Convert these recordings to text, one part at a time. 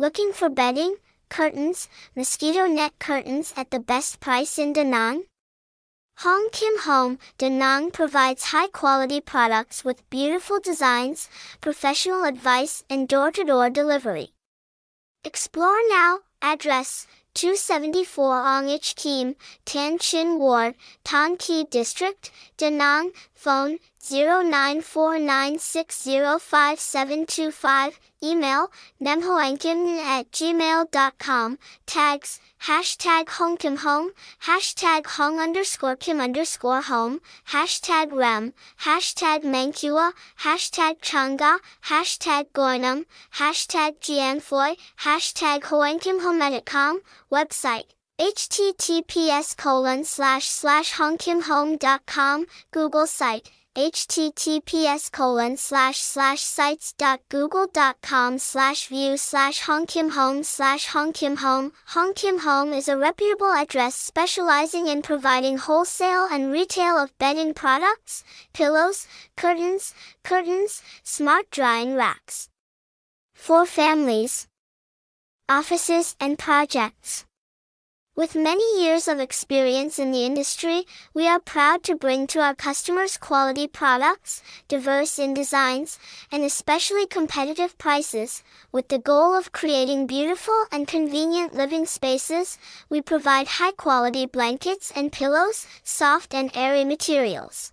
Looking for bedding, curtains, mosquito net curtains at the best price in Da Nang? Hoang Kim Home, Da Nang provides high quality products with beautiful designs, professional advice, and door to door delivery. Explore now, address 274 Ong Ich Khiem, Tan Chinh Ward, Thanh Khe District, Da Nang, phone 0949605725, email nemhoangkim at gmail.com, tags, hashtag hoangkimhome, hashtag hoang underscore kim underscore home, hashtag rem, hashtag mancua, hashtag changa, hashtag goinem, hashtag gianphoi, hashtag hoangkimhome.com, website https colon slash slash hoangkimhome.com, Google site, https colon slash slash sites.google.com slash view slash hoangkimhome slash hoangkimhome. Home is a reputable address specializing in providing wholesale and retail of bedding products, pillows, curtains, curtains, smart drying racks. For families, offices and projects. With many years of experience in the industry, we are proud to bring to our customers quality products, diverse in designs, and especially competitive prices. With the goal of creating beautiful and convenient living spaces, we provide high quality blankets and pillows, soft and airy materials.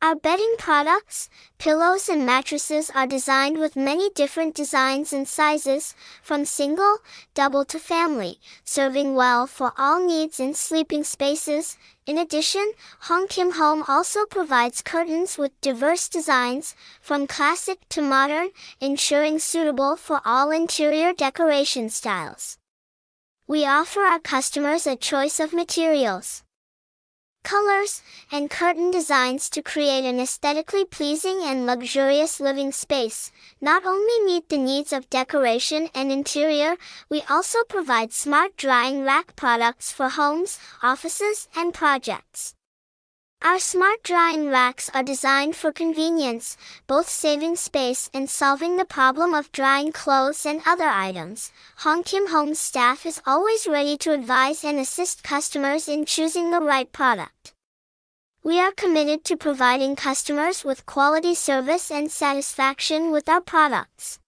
Our bedding products, pillows and mattresses are designed with many different designs and sizes, from single, double to family, serving well for all needs in sleeping spaces. In addition, Hoang Kim Home also provides curtains with diverse designs, from classic to modern, ensuring suitable for all interior decoration styles. We offer our customers a choice of materials colors, and curtain designs to create an aesthetically pleasing and luxurious living space. Not only meet the needs of decoration and interior, we also provide smart drying rack products for homes, offices, and projects. Our smart drying racks are designed for convenience, both saving space and solving the problem of drying clothes and other items. Hoang Kim Home's staff is always ready to advise and assist customers in choosing the right product. We are committed to providing customers with quality service and satisfaction with our products.